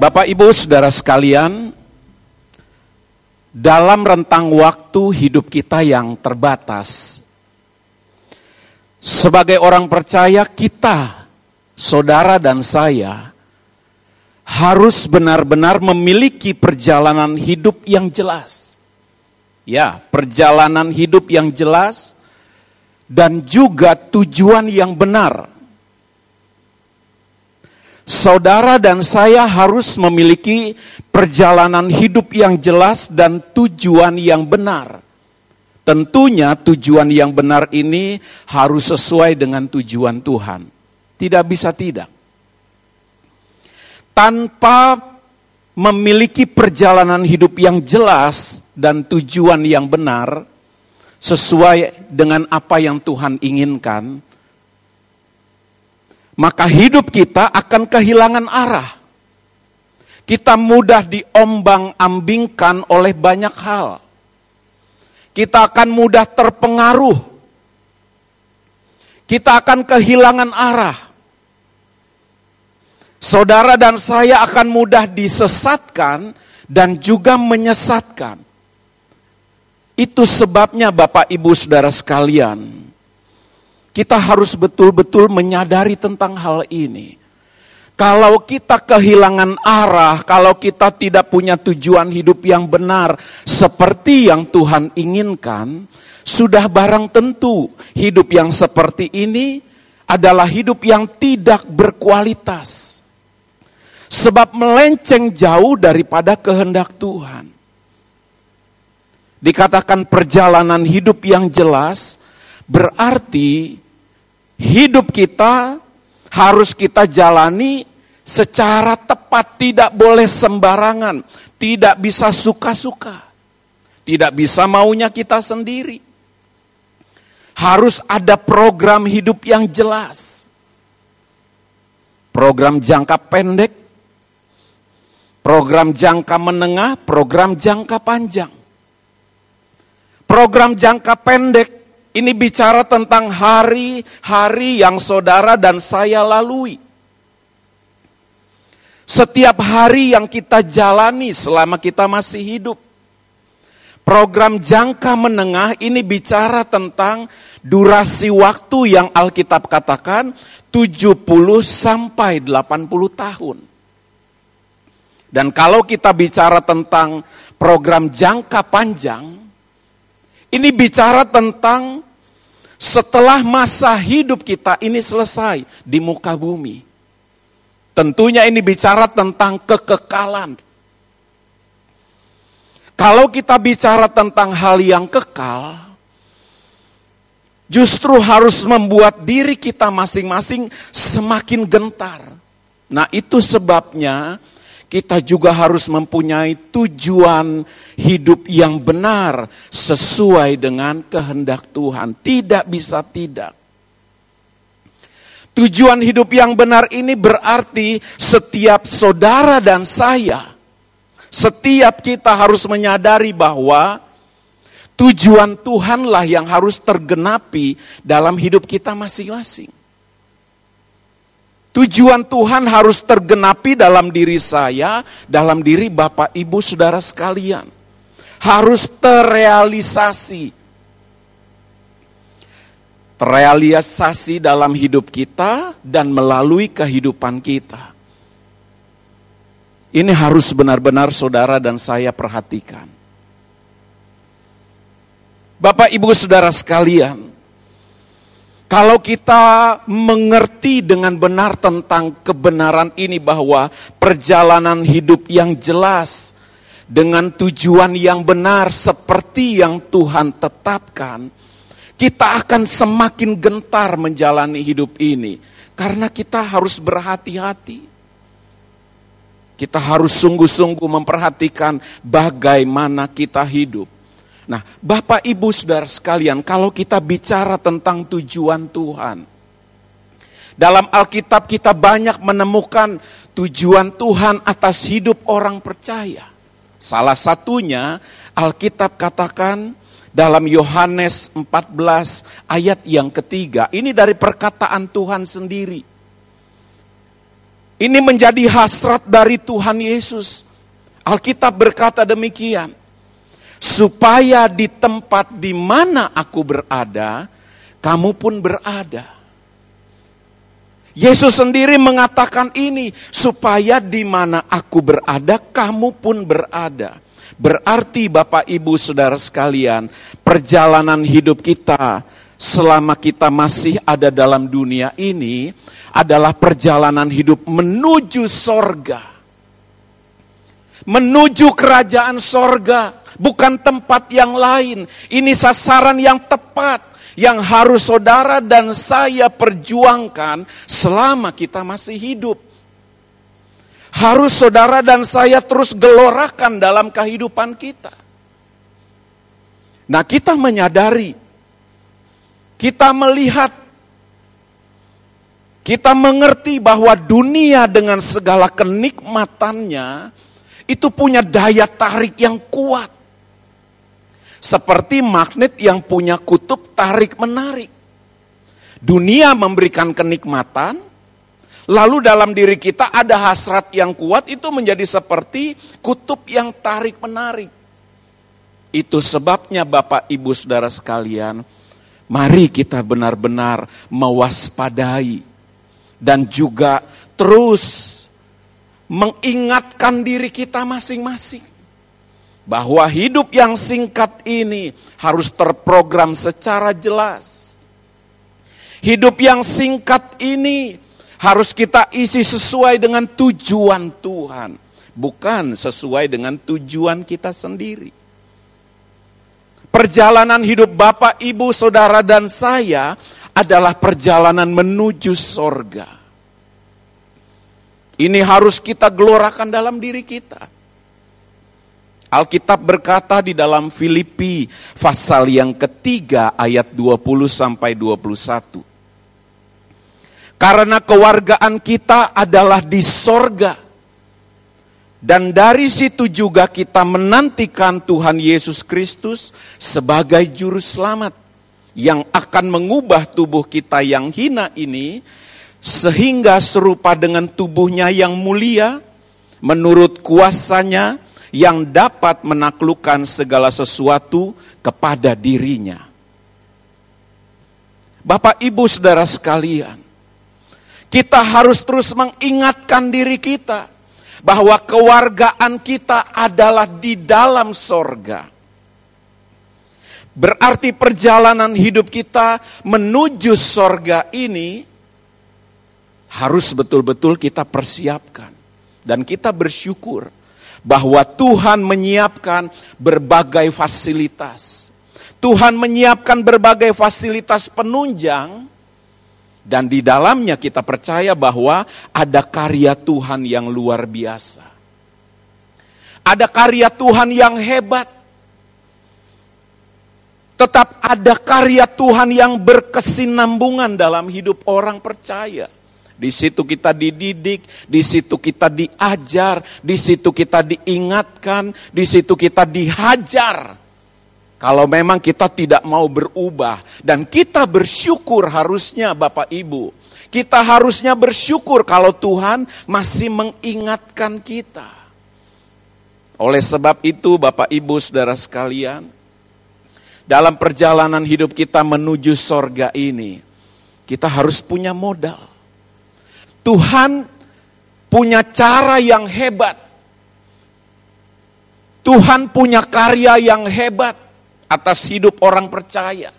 Bapak Ibu Saudara sekalian, dalam rentang waktu hidup kita yang terbatas, sebagai orang percaya kita, saudara dan saya, harus benar-benar memiliki perjalanan hidup yang jelas. Ya, perjalanan hidup yang jelas dan juga tujuan yang benar saudara dan saya harus memiliki perjalanan hidup yang jelas dan tujuan yang benar. Tentunya tujuan yang benar ini harus sesuai dengan tujuan Tuhan. Tidak bisa tidak. Tanpa memiliki perjalanan hidup yang jelas dan tujuan yang benar, sesuai dengan apa yang Tuhan inginkan, maka hidup kita akan kehilangan arah. Kita mudah diombang-ambingkan oleh banyak hal. Kita akan mudah terpengaruh. Kita akan kehilangan arah. Saudara dan saya akan mudah disesatkan dan juga menyesatkan. Itu sebabnya Bapak Ibu Saudara sekalian, kita harus betul-betul menyadari tentang hal ini. Kalau kita kehilangan arah, kalau kita tidak punya tujuan hidup yang benar seperti yang Tuhan inginkan, sudah barang tentu hidup yang seperti ini adalah hidup yang tidak berkualitas. Sebab melenceng jauh daripada kehendak Tuhan. Dikatakan perjalanan hidup yang jelas berarti hidup kita harus kita jalani secara tepat, tidak boleh sembarangan, tidak bisa suka-suka, tidak bisa maunya kita sendiri. Harus ada program hidup yang jelas. Program jangka pendek, program jangka menengah, program jangka panjang. Program jangka pendek ini bicara tentang hari-hari yang saudara dan saya lalui. Setiap hari yang kita jalani selama kita masih hidup. Program jangka menengah ini bicara tentang durasi waktu yang Alkitab katakan 70 sampai 80 tahun. Dan kalau kita bicara tentang program jangka panjang, ini bicara tentang setelah masa hidup kita ini selesai di muka bumi. Tentunya ini bicara tentang kekekalan. Kalau kita bicara tentang hal yang kekal, justru harus membuat diri kita masing-masing semakin gentar. Nah, itu sebabnya kita juga harus mempunyai tujuan hidup yang benar sesuai dengan kehendak Tuhan. Tidak bisa tidak. Tujuan hidup yang benar ini berarti setiap saudara dan saya, setiap kita harus menyadari bahwa tujuan Tuhanlah yang harus tergenapi dalam hidup kita masing-masing. Tujuan Tuhan harus tergenapi dalam diri saya, dalam diri Bapak Ibu Saudara sekalian. Harus terrealisasi. Terrealisasi dalam hidup kita dan melalui kehidupan kita. Ini harus benar-benar saudara dan saya perhatikan. Bapak Ibu Saudara sekalian, kalau kita mengerti dengan benar tentang kebenaran ini bahwa perjalanan hidup yang jelas dengan tujuan yang benar seperti yang Tuhan tetapkan, kita akan semakin gentar menjalani hidup ini karena kita harus berhati-hati. Kita harus sungguh-sungguh memperhatikan bagaimana kita hidup Nah, Bapak Ibu Saudara sekalian, kalau kita bicara tentang tujuan Tuhan, dalam Alkitab kita banyak menemukan tujuan Tuhan atas hidup orang percaya. Salah satunya Alkitab katakan dalam Yohanes 14 ayat yang ketiga. Ini dari perkataan Tuhan sendiri. Ini menjadi hasrat dari Tuhan Yesus. Alkitab berkata demikian. Supaya di tempat di mana aku berada, kamu pun berada. Yesus sendiri mengatakan ini supaya di mana aku berada, kamu pun berada. Berarti Bapak Ibu Saudara sekalian, perjalanan hidup kita selama kita masih ada dalam dunia ini adalah perjalanan hidup menuju sorga. Menuju kerajaan sorga, bukan tempat yang lain. Ini sasaran yang tepat yang harus saudara dan saya perjuangkan selama kita masih hidup. Harus saudara dan saya terus gelorakan dalam kehidupan kita. Nah, kita menyadari, kita melihat, kita mengerti bahwa dunia dengan segala kenikmatannya itu punya daya tarik yang kuat. Seperti magnet yang punya kutub tarik-menarik. Dunia memberikan kenikmatan, lalu dalam diri kita ada hasrat yang kuat, itu menjadi seperti kutub yang tarik-menarik. Itu sebabnya Bapak Ibu Saudara sekalian, mari kita benar-benar mewaspadai dan juga terus mengingatkan diri kita masing-masing bahwa hidup yang singkat ini harus terprogram secara jelas. Hidup yang singkat ini harus kita isi sesuai dengan tujuan Tuhan, bukan sesuai dengan tujuan kita sendiri. Perjalanan hidup Bapak, Ibu, Saudara, dan saya adalah perjalanan menuju sorga. Ini harus kita gelorakan dalam diri kita. Alkitab berkata di dalam Filipi pasal yang ketiga ayat 20 sampai 21. Karena kewargaan kita adalah di sorga. Dan dari situ juga kita menantikan Tuhan Yesus Kristus sebagai juru selamat yang akan mengubah tubuh kita yang hina ini sehingga serupa dengan tubuhnya yang mulia menurut kuasanya yang dapat menaklukkan segala sesuatu kepada dirinya. Bapak, ibu, saudara sekalian, kita harus terus mengingatkan diri kita bahwa kewargaan kita adalah di dalam sorga. Berarti perjalanan hidup kita menuju sorga ini harus betul-betul kita persiapkan. Dan kita bersyukur bahwa Tuhan menyiapkan berbagai fasilitas. Tuhan menyiapkan berbagai fasilitas penunjang dan di dalamnya kita percaya bahwa ada karya Tuhan yang luar biasa. Ada karya Tuhan yang hebat. Tetap ada karya Tuhan yang berkesinambungan dalam hidup orang percaya. Di situ kita dididik, di situ kita diajar, di situ kita diingatkan, di situ kita dihajar. Kalau memang kita tidak mau berubah dan kita bersyukur harusnya Bapak Ibu. Kita harusnya bersyukur kalau Tuhan masih mengingatkan kita. Oleh sebab itu Bapak Ibu Saudara sekalian, dalam perjalanan hidup kita menuju sorga ini, kita harus punya modal. Tuhan punya cara yang hebat. Tuhan punya karya yang hebat atas hidup orang percaya.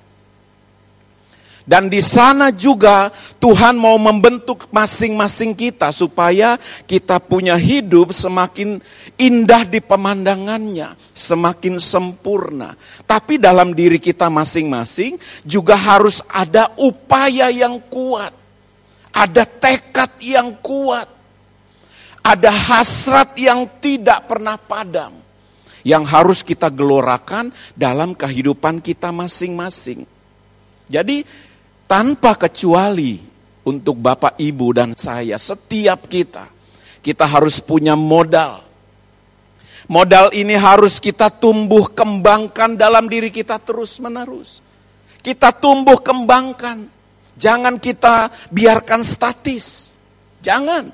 Dan di sana juga Tuhan mau membentuk masing-masing kita supaya kita punya hidup semakin indah di pemandangannya, semakin sempurna. Tapi dalam diri kita masing-masing juga harus ada upaya yang kuat ada tekad yang kuat. Ada hasrat yang tidak pernah padam. Yang harus kita gelorakan dalam kehidupan kita masing-masing. Jadi tanpa kecuali untuk Bapak, Ibu, dan saya, setiap kita, kita harus punya modal. Modal ini harus kita tumbuh kembangkan dalam diri kita terus menerus. Kita tumbuh kembangkan Jangan kita biarkan statis. Jangan.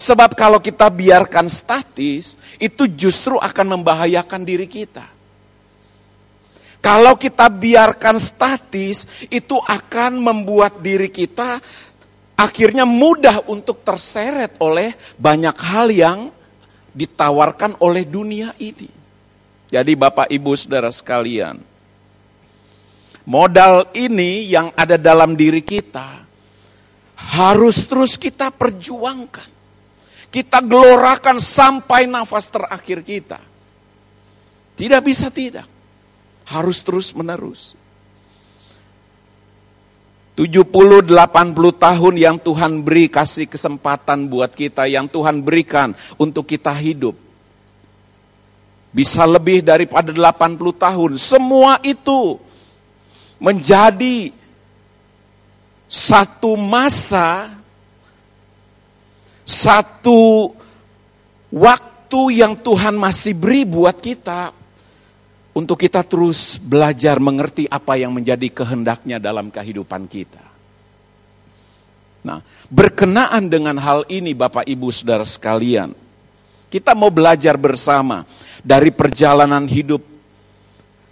Sebab kalau kita biarkan statis, itu justru akan membahayakan diri kita. Kalau kita biarkan statis, itu akan membuat diri kita akhirnya mudah untuk terseret oleh banyak hal yang ditawarkan oleh dunia ini. Jadi Bapak Ibu Saudara sekalian, modal ini yang ada dalam diri kita harus terus kita perjuangkan. Kita gelorakan sampai nafas terakhir kita. Tidak bisa tidak. Harus terus menerus. 70-80 tahun yang Tuhan beri kasih kesempatan buat kita, yang Tuhan berikan untuk kita hidup. Bisa lebih daripada 80 tahun. Semua itu menjadi satu masa satu waktu yang Tuhan masih beri buat kita untuk kita terus belajar mengerti apa yang menjadi kehendaknya dalam kehidupan kita. Nah, berkenaan dengan hal ini Bapak Ibu Saudara sekalian, kita mau belajar bersama dari perjalanan hidup,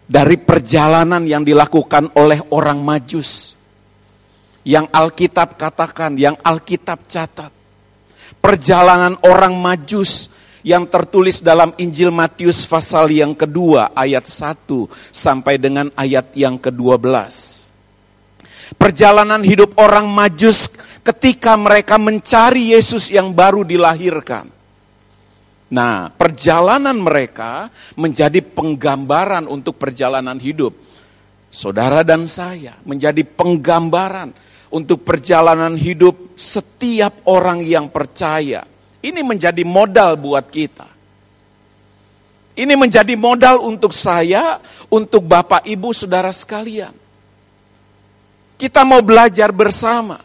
dari perjalanan yang dilakukan oleh orang majus, yang Alkitab katakan, yang Alkitab catat perjalanan orang majus yang tertulis dalam Injil Matius pasal yang kedua ayat 1 sampai dengan ayat yang ke-12. Perjalanan hidup orang majus ketika mereka mencari Yesus yang baru dilahirkan. Nah, perjalanan mereka menjadi penggambaran untuk perjalanan hidup. Saudara dan saya menjadi penggambaran untuk perjalanan hidup setiap orang yang percaya. Ini menjadi modal buat kita. Ini menjadi modal untuk saya, untuk Bapak, Ibu, Saudara sekalian. Kita mau belajar bersama,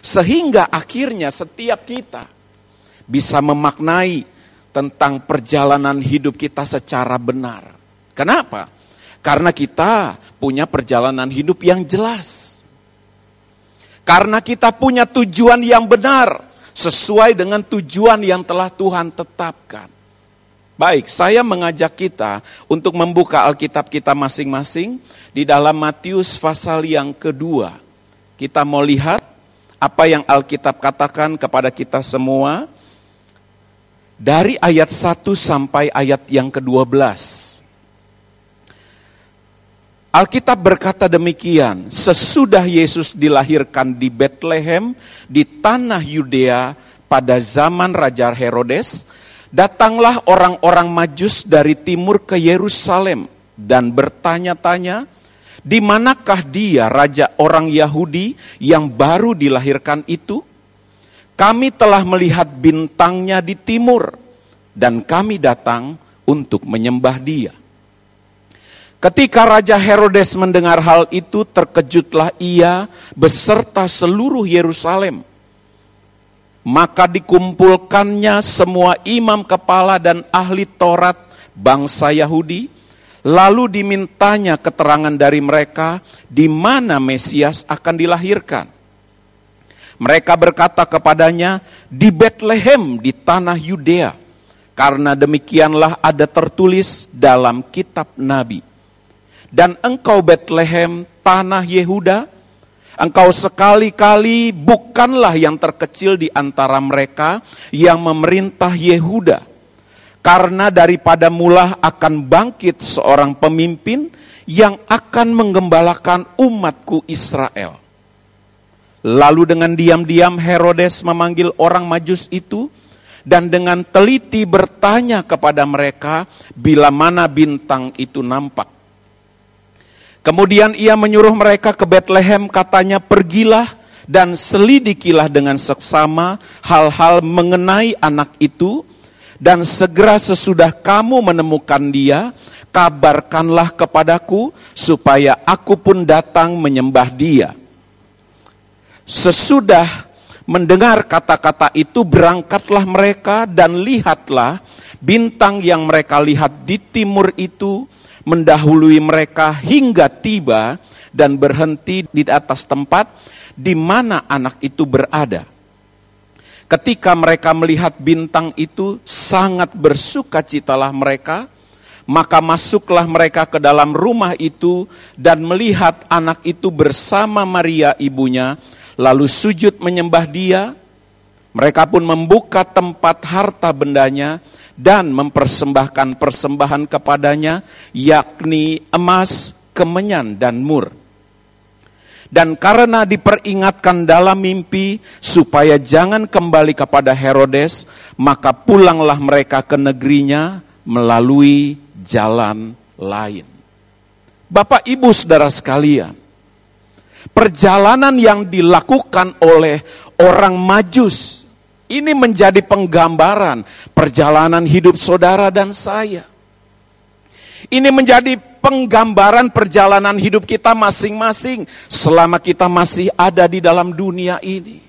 sehingga akhirnya setiap kita bisa memaknai tentang perjalanan hidup kita secara benar. Kenapa? Karena kita punya perjalanan hidup yang jelas. Karena kita punya tujuan yang benar sesuai dengan tujuan yang telah Tuhan tetapkan. Baik, saya mengajak kita untuk membuka Alkitab kita masing-masing di dalam Matius pasal yang kedua. Kita mau lihat apa yang Alkitab katakan kepada kita semua dari ayat 1 sampai ayat yang ke-12. Alkitab berkata demikian, sesudah Yesus dilahirkan di Bethlehem di tanah Yudea pada zaman Raja Herodes, datanglah orang-orang Majus dari timur ke Yerusalem dan bertanya-tanya, di manakah dia raja orang Yahudi yang baru dilahirkan itu? Kami telah melihat bintangnya di timur dan kami datang untuk menyembah dia. Ketika Raja Herodes mendengar hal itu, terkejutlah ia beserta seluruh Yerusalem. Maka dikumpulkannya semua imam kepala dan ahli Taurat bangsa Yahudi, lalu dimintanya keterangan dari mereka di mana Mesias akan dilahirkan. Mereka berkata kepadanya, di Bethlehem di tanah Yudea, karena demikianlah ada tertulis dalam kitab Nabi dan engkau Bethlehem, tanah Yehuda, engkau sekali-kali bukanlah yang terkecil di antara mereka yang memerintah Yehuda. Karena daripada mula akan bangkit seorang pemimpin yang akan menggembalakan umatku Israel. Lalu dengan diam-diam Herodes memanggil orang majus itu, dan dengan teliti bertanya kepada mereka bila mana bintang itu nampak. Kemudian ia menyuruh mereka ke Bethlehem, katanya pergilah dan selidikilah dengan seksama hal-hal mengenai anak itu, dan segera sesudah kamu menemukan dia, kabarkanlah kepadaku supaya aku pun datang menyembah dia. Sesudah mendengar kata-kata itu berangkatlah mereka dan lihatlah bintang yang mereka lihat di timur itu mendahului mereka hingga tiba dan berhenti di atas tempat di mana anak itu berada. Ketika mereka melihat bintang itu, sangat bersuka citalah mereka. Maka masuklah mereka ke dalam rumah itu dan melihat anak itu bersama Maria ibunya, lalu sujud menyembah dia. Mereka pun membuka tempat harta bendanya dan mempersembahkan persembahan kepadanya, yakni emas, kemenyan, dan mur dan karena diperingatkan dalam mimpi supaya jangan kembali kepada Herodes, maka pulanglah mereka ke negerinya melalui jalan lain. Bapak, ibu, saudara sekalian, perjalanan yang dilakukan oleh orang Majus ini menjadi penggambaran perjalanan hidup saudara dan saya. Ini menjadi penggambaran perjalanan hidup kita masing-masing selama kita masih ada di dalam dunia ini.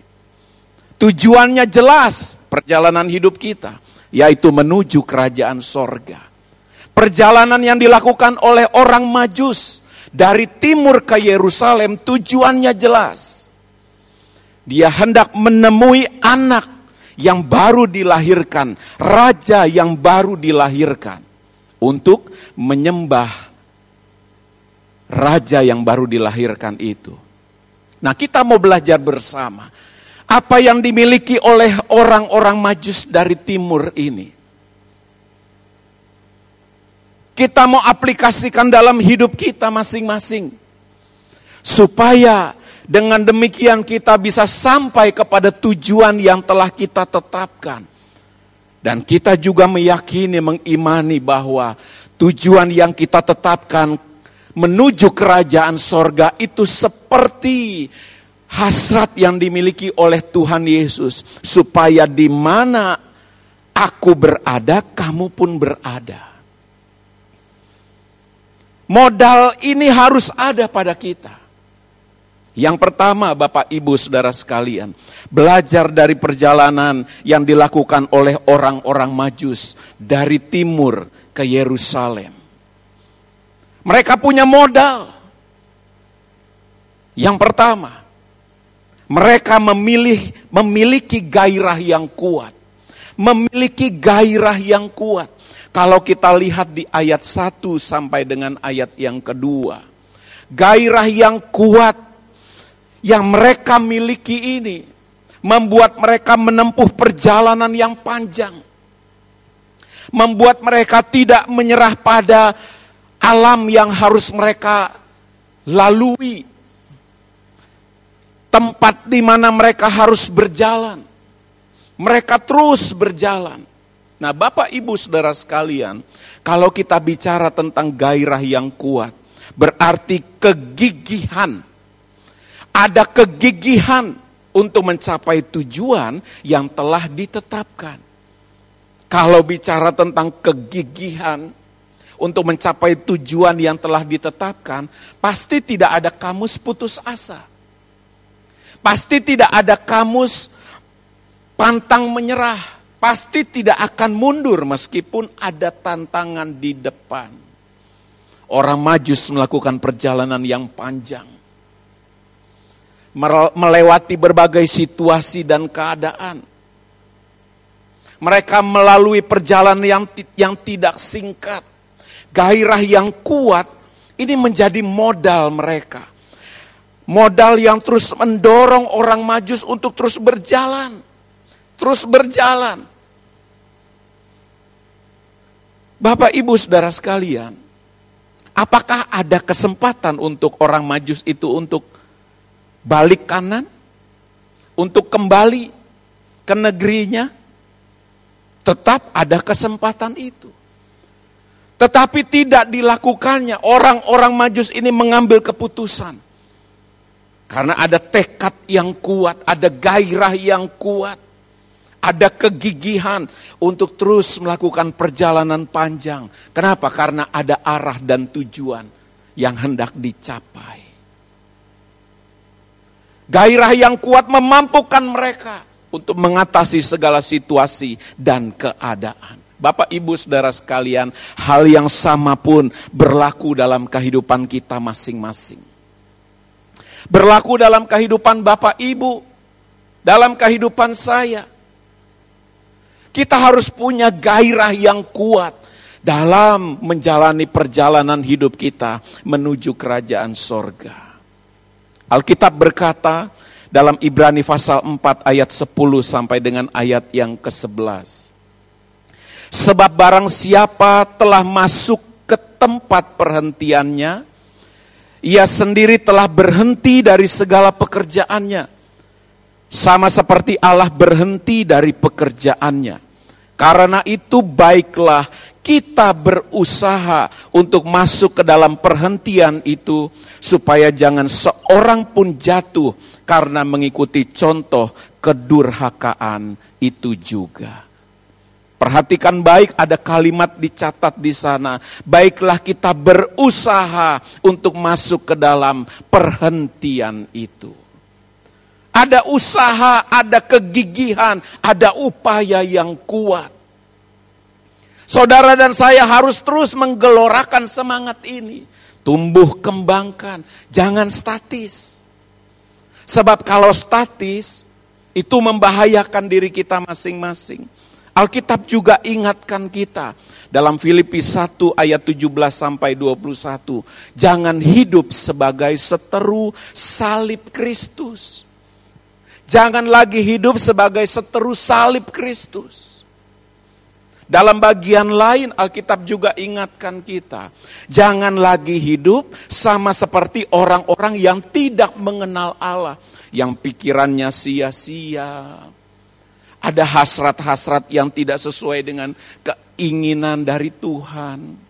Tujuannya jelas perjalanan hidup kita, yaitu menuju kerajaan sorga. Perjalanan yang dilakukan oleh orang majus dari timur ke Yerusalem tujuannya jelas. Dia hendak menemui anak yang baru dilahirkan, raja yang baru dilahirkan untuk menyembah raja yang baru dilahirkan itu. Nah, kita mau belajar bersama apa yang dimiliki oleh orang-orang Majus dari timur ini. Kita mau aplikasikan dalam hidup kita masing-masing. Supaya dengan demikian kita bisa sampai kepada tujuan yang telah kita tetapkan. Dan kita juga meyakini, mengimani bahwa tujuan yang kita tetapkan menuju kerajaan sorga itu seperti hasrat yang dimiliki oleh Tuhan Yesus. Supaya di mana aku berada, kamu pun berada. Modal ini harus ada pada kita. Yang pertama, Bapak Ibu Saudara sekalian, belajar dari perjalanan yang dilakukan oleh orang-orang Majus dari timur ke Yerusalem. Mereka punya modal. Yang pertama, mereka memilih memiliki gairah yang kuat. Memiliki gairah yang kuat. Kalau kita lihat di ayat 1 sampai dengan ayat yang kedua. Gairah yang kuat yang mereka miliki ini membuat mereka menempuh perjalanan yang panjang. Membuat mereka tidak menyerah pada alam yang harus mereka lalui, tempat di mana mereka harus berjalan. Mereka terus berjalan. Nah, Bapak Ibu Saudara sekalian, kalau kita bicara tentang gairah yang kuat, berarti kegigihan. Ada kegigihan untuk mencapai tujuan yang telah ditetapkan. Kalau bicara tentang kegigihan, untuk mencapai tujuan yang telah ditetapkan, pasti tidak ada kamus putus asa. Pasti tidak ada kamus pantang menyerah. Pasti tidak akan mundur meskipun ada tantangan di depan. Orang majus melakukan perjalanan yang panjang. Melewati berbagai situasi dan keadaan. Mereka melalui perjalanan yang, yang tidak singkat gairah yang kuat ini menjadi modal mereka. Modal yang terus mendorong orang majus untuk terus berjalan. Terus berjalan. Bapak ibu saudara sekalian, apakah ada kesempatan untuk orang majus itu untuk balik kanan? Untuk kembali ke negerinya? Tetap ada kesempatan itu. Tetapi tidak dilakukannya. Orang-orang majus ini mengambil keputusan. Karena ada tekad yang kuat, ada gairah yang kuat. Ada kegigihan untuk terus melakukan perjalanan panjang. Kenapa? Karena ada arah dan tujuan yang hendak dicapai. Gairah yang kuat memampukan mereka untuk mengatasi segala situasi dan keadaan. Bapak Ibu Saudara sekalian, hal yang sama pun berlaku dalam kehidupan kita masing-masing. Berlaku dalam kehidupan Bapak Ibu, dalam kehidupan saya. Kita harus punya gairah yang kuat dalam menjalani perjalanan hidup kita menuju kerajaan sorga. Alkitab berkata dalam Ibrani pasal 4 ayat 10 sampai dengan ayat yang ke-11. Sebab barang siapa telah masuk ke tempat perhentiannya, ia sendiri telah berhenti dari segala pekerjaannya. Sama seperti Allah berhenti dari pekerjaannya. Karena itu baiklah kita berusaha untuk masuk ke dalam perhentian itu supaya jangan seorang pun jatuh karena mengikuti contoh kedurhakaan itu juga. Perhatikan baik ada kalimat dicatat di sana. Baiklah kita berusaha untuk masuk ke dalam perhentian itu. Ada usaha, ada kegigihan, ada upaya yang kuat. Saudara dan saya harus terus menggelorakan semangat ini. Tumbuh kembangkan, jangan statis. Sebab kalau statis, itu membahayakan diri kita masing-masing. Alkitab juga ingatkan kita dalam Filipi 1 ayat 17 sampai 21. Jangan hidup sebagai seteru salib Kristus. Jangan lagi hidup sebagai seteru salib Kristus. Dalam bagian lain Alkitab juga ingatkan kita, jangan lagi hidup sama seperti orang-orang yang tidak mengenal Allah, yang pikirannya sia-sia. Ada hasrat-hasrat yang tidak sesuai dengan keinginan dari Tuhan.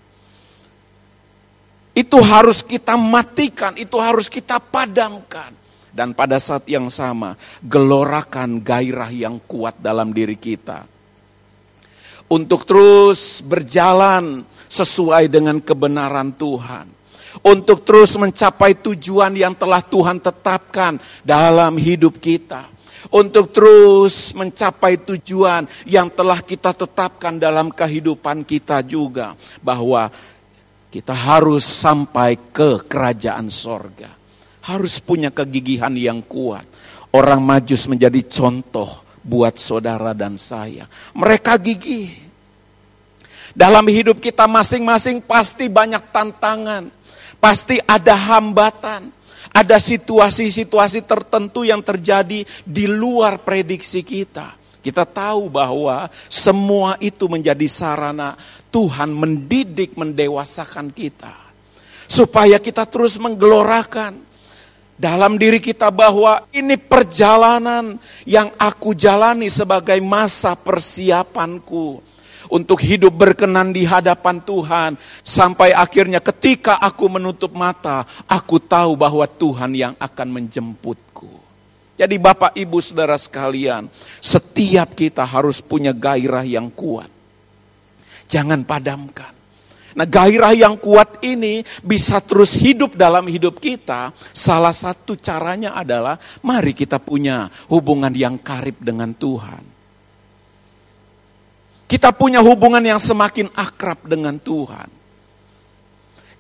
Itu harus kita matikan, itu harus kita padamkan dan pada saat yang sama gelorakan gairah yang kuat dalam diri kita. Untuk terus berjalan sesuai dengan kebenaran Tuhan. Untuk terus mencapai tujuan yang telah Tuhan tetapkan dalam hidup kita. Untuk terus mencapai tujuan yang telah kita tetapkan dalam kehidupan kita juga. Bahwa kita harus sampai ke kerajaan sorga harus punya kegigihan yang kuat. Orang majus menjadi contoh buat saudara dan saya. Mereka gigih. Dalam hidup kita masing-masing pasti banyak tantangan. Pasti ada hambatan. Ada situasi-situasi tertentu yang terjadi di luar prediksi kita. Kita tahu bahwa semua itu menjadi sarana Tuhan mendidik, mendewasakan kita. Supaya kita terus menggelorakan dalam diri kita bahwa ini perjalanan yang aku jalani sebagai masa persiapanku untuk hidup berkenan di hadapan Tuhan sampai akhirnya ketika aku menutup mata aku tahu bahwa Tuhan yang akan menjemputku. Jadi Bapak Ibu Saudara sekalian, setiap kita harus punya gairah yang kuat. Jangan padamkan. Nah gairah yang kuat ini bisa terus hidup dalam hidup kita. Salah satu caranya adalah mari kita punya hubungan yang karib dengan Tuhan. Kita punya hubungan yang semakin akrab dengan Tuhan.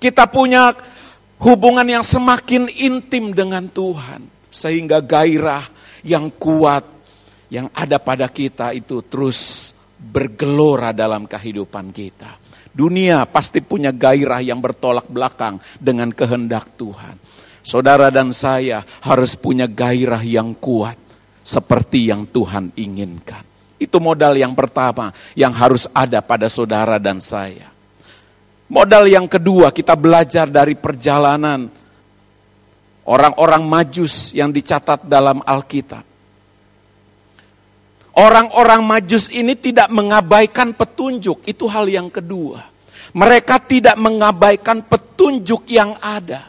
Kita punya hubungan yang semakin intim dengan Tuhan. Sehingga gairah yang kuat yang ada pada kita itu terus bergelora dalam kehidupan kita. Dunia pasti punya gairah yang bertolak belakang dengan kehendak Tuhan. Saudara dan saya harus punya gairah yang kuat seperti yang Tuhan inginkan. Itu modal yang pertama yang harus ada pada saudara dan saya. Modal yang kedua kita belajar dari perjalanan orang-orang majus yang dicatat dalam Alkitab. Orang-orang majus ini tidak mengabaikan petunjuk, itu hal yang kedua. Mereka tidak mengabaikan petunjuk yang ada.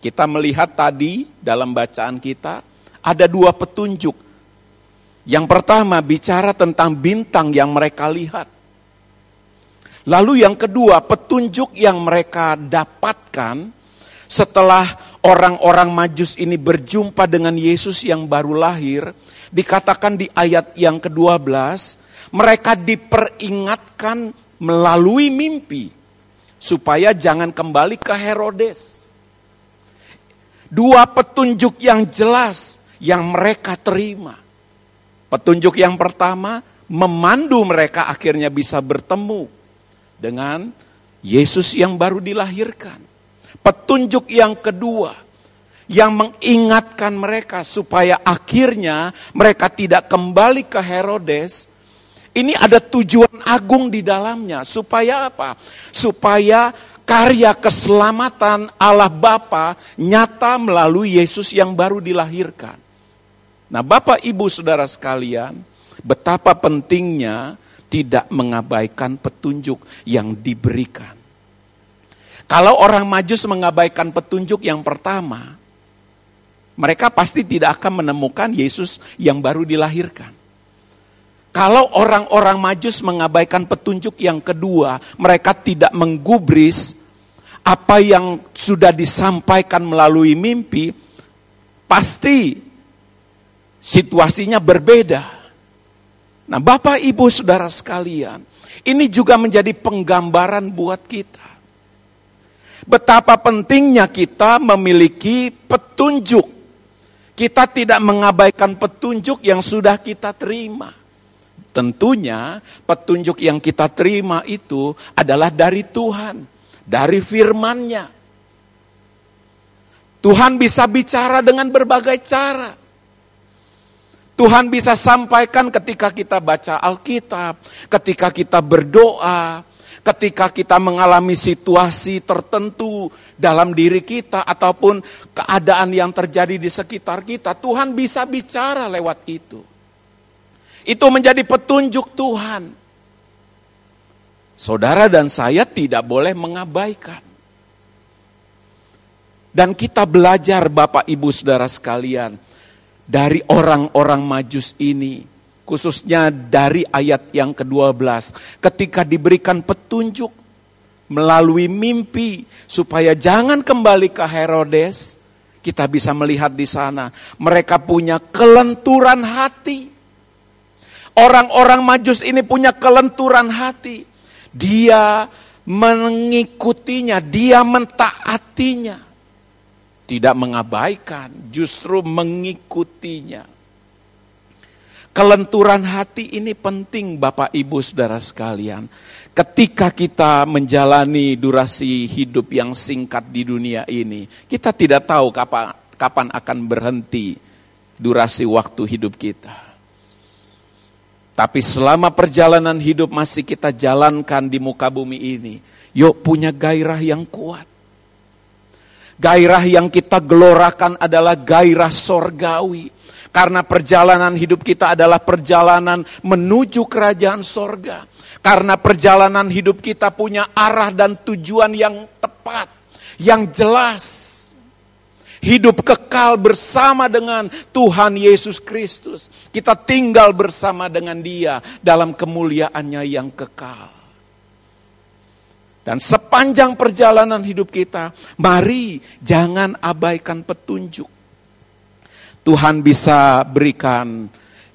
Kita melihat tadi dalam bacaan kita, ada dua petunjuk. Yang pertama bicara tentang bintang yang mereka lihat. Lalu yang kedua, petunjuk yang mereka dapatkan setelah orang-orang majus ini berjumpa dengan Yesus yang baru lahir, dikatakan di ayat yang ke-12, mereka diperingatkan melalui mimpi supaya jangan kembali ke Herodes. Dua petunjuk yang jelas yang mereka terima. Petunjuk yang pertama, memandu mereka akhirnya bisa bertemu dengan Yesus yang baru dilahirkan. Petunjuk yang kedua yang mengingatkan mereka supaya akhirnya mereka tidak kembali ke Herodes. Ini ada tujuan agung di dalamnya supaya apa? Supaya karya keselamatan Allah Bapa nyata melalui Yesus yang baru dilahirkan. Nah, Bapak Ibu Saudara sekalian, betapa pentingnya tidak mengabaikan petunjuk yang diberikan. Kalau orang majus mengabaikan petunjuk yang pertama, mereka pasti tidak akan menemukan Yesus yang baru dilahirkan. Kalau orang-orang majus mengabaikan petunjuk yang kedua, mereka tidak menggubris apa yang sudah disampaikan melalui mimpi, pasti situasinya berbeda. Nah, Bapak, Ibu, Saudara sekalian, ini juga menjadi penggambaran buat kita betapa pentingnya kita memiliki petunjuk. Kita tidak mengabaikan petunjuk yang sudah kita terima. Tentunya petunjuk yang kita terima itu adalah dari Tuhan, dari firman-Nya. Tuhan bisa bicara dengan berbagai cara. Tuhan bisa sampaikan ketika kita baca Alkitab, ketika kita berdoa, ketika kita mengalami situasi tertentu dalam diri kita ataupun keadaan yang terjadi di sekitar kita, Tuhan bisa bicara lewat itu. Itu menjadi petunjuk Tuhan. Saudara dan saya tidak boleh mengabaikan. Dan kita belajar Bapak Ibu Saudara sekalian dari orang-orang majus ini khususnya dari ayat yang ke-12 ketika diberikan petunjuk melalui mimpi supaya jangan kembali ke Herodes kita bisa melihat di sana mereka punya kelenturan hati. Orang-orang majus ini punya kelenturan hati. Dia mengikutinya dia mentaatinya. Tidak mengabaikan justru mengikutinya Kelenturan hati ini penting Bapak Ibu Saudara sekalian. Ketika kita menjalani durasi hidup yang singkat di dunia ini, kita tidak tahu kapan, kapan akan berhenti durasi waktu hidup kita. Tapi selama perjalanan hidup masih kita jalankan di muka bumi ini, yuk punya gairah yang kuat. Gairah yang kita gelorakan adalah gairah sorgawi karena perjalanan hidup kita adalah perjalanan menuju kerajaan sorga. Karena perjalanan hidup kita punya arah dan tujuan yang tepat, yang jelas. Hidup kekal bersama dengan Tuhan Yesus Kristus. Kita tinggal bersama dengan dia dalam kemuliaannya yang kekal. Dan sepanjang perjalanan hidup kita, mari jangan abaikan petunjuk Tuhan bisa berikan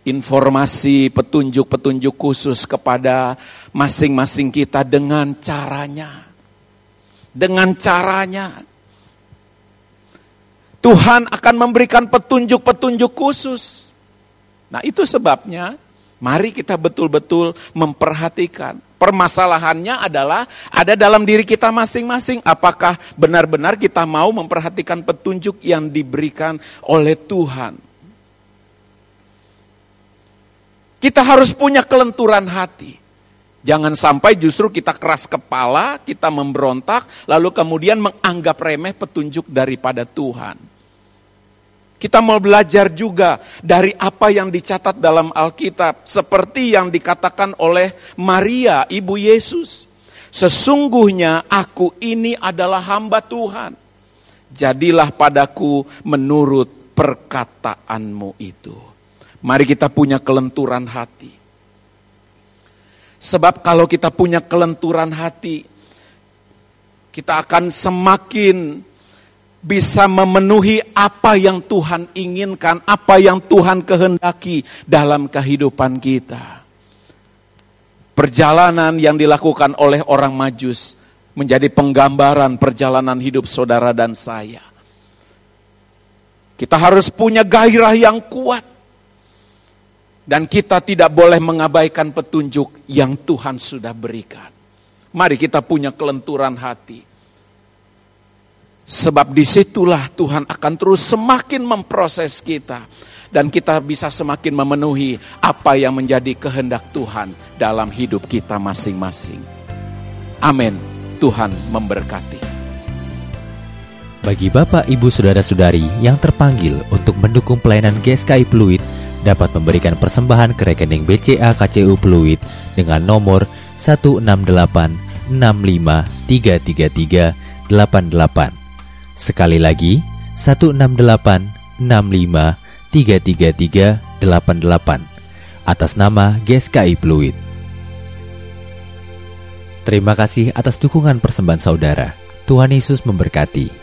informasi, petunjuk-petunjuk khusus kepada masing-masing kita dengan caranya. Dengan caranya. Tuhan akan memberikan petunjuk-petunjuk khusus. Nah itu sebabnya mari kita betul-betul memperhatikan Permasalahannya adalah ada dalam diri kita masing-masing. Apakah benar-benar kita mau memperhatikan petunjuk yang diberikan oleh Tuhan? Kita harus punya kelenturan hati. Jangan sampai justru kita keras kepala, kita memberontak, lalu kemudian menganggap remeh petunjuk daripada Tuhan. Kita mau belajar juga dari apa yang dicatat dalam Alkitab, seperti yang dikatakan oleh Maria, ibu Yesus. Sesungguhnya aku ini adalah hamba Tuhan. Jadilah padaku menurut perkataanmu itu. Mari kita punya kelenturan hati. Sebab kalau kita punya kelenturan hati, kita akan semakin bisa memenuhi apa yang Tuhan inginkan, apa yang Tuhan kehendaki dalam kehidupan kita. Perjalanan yang dilakukan oleh orang Majus menjadi penggambaran perjalanan hidup saudara dan saya. Kita harus punya gairah yang kuat. Dan kita tidak boleh mengabaikan petunjuk yang Tuhan sudah berikan. Mari kita punya kelenturan hati. Sebab di situlah Tuhan akan terus semakin memproses kita. Dan kita bisa semakin memenuhi apa yang menjadi kehendak Tuhan dalam hidup kita masing-masing. Amin. Tuhan memberkati. Bagi Bapak, Ibu, Saudara-saudari yang terpanggil untuk mendukung pelayanan GSKI Pluit, dapat memberikan persembahan ke rekening BCA KCU Pluit dengan nomor 1686533388. Sekali lagi, 1686533388 atas nama GSKI Pluit. Terima kasih atas dukungan persembahan saudara. Tuhan Yesus memberkati.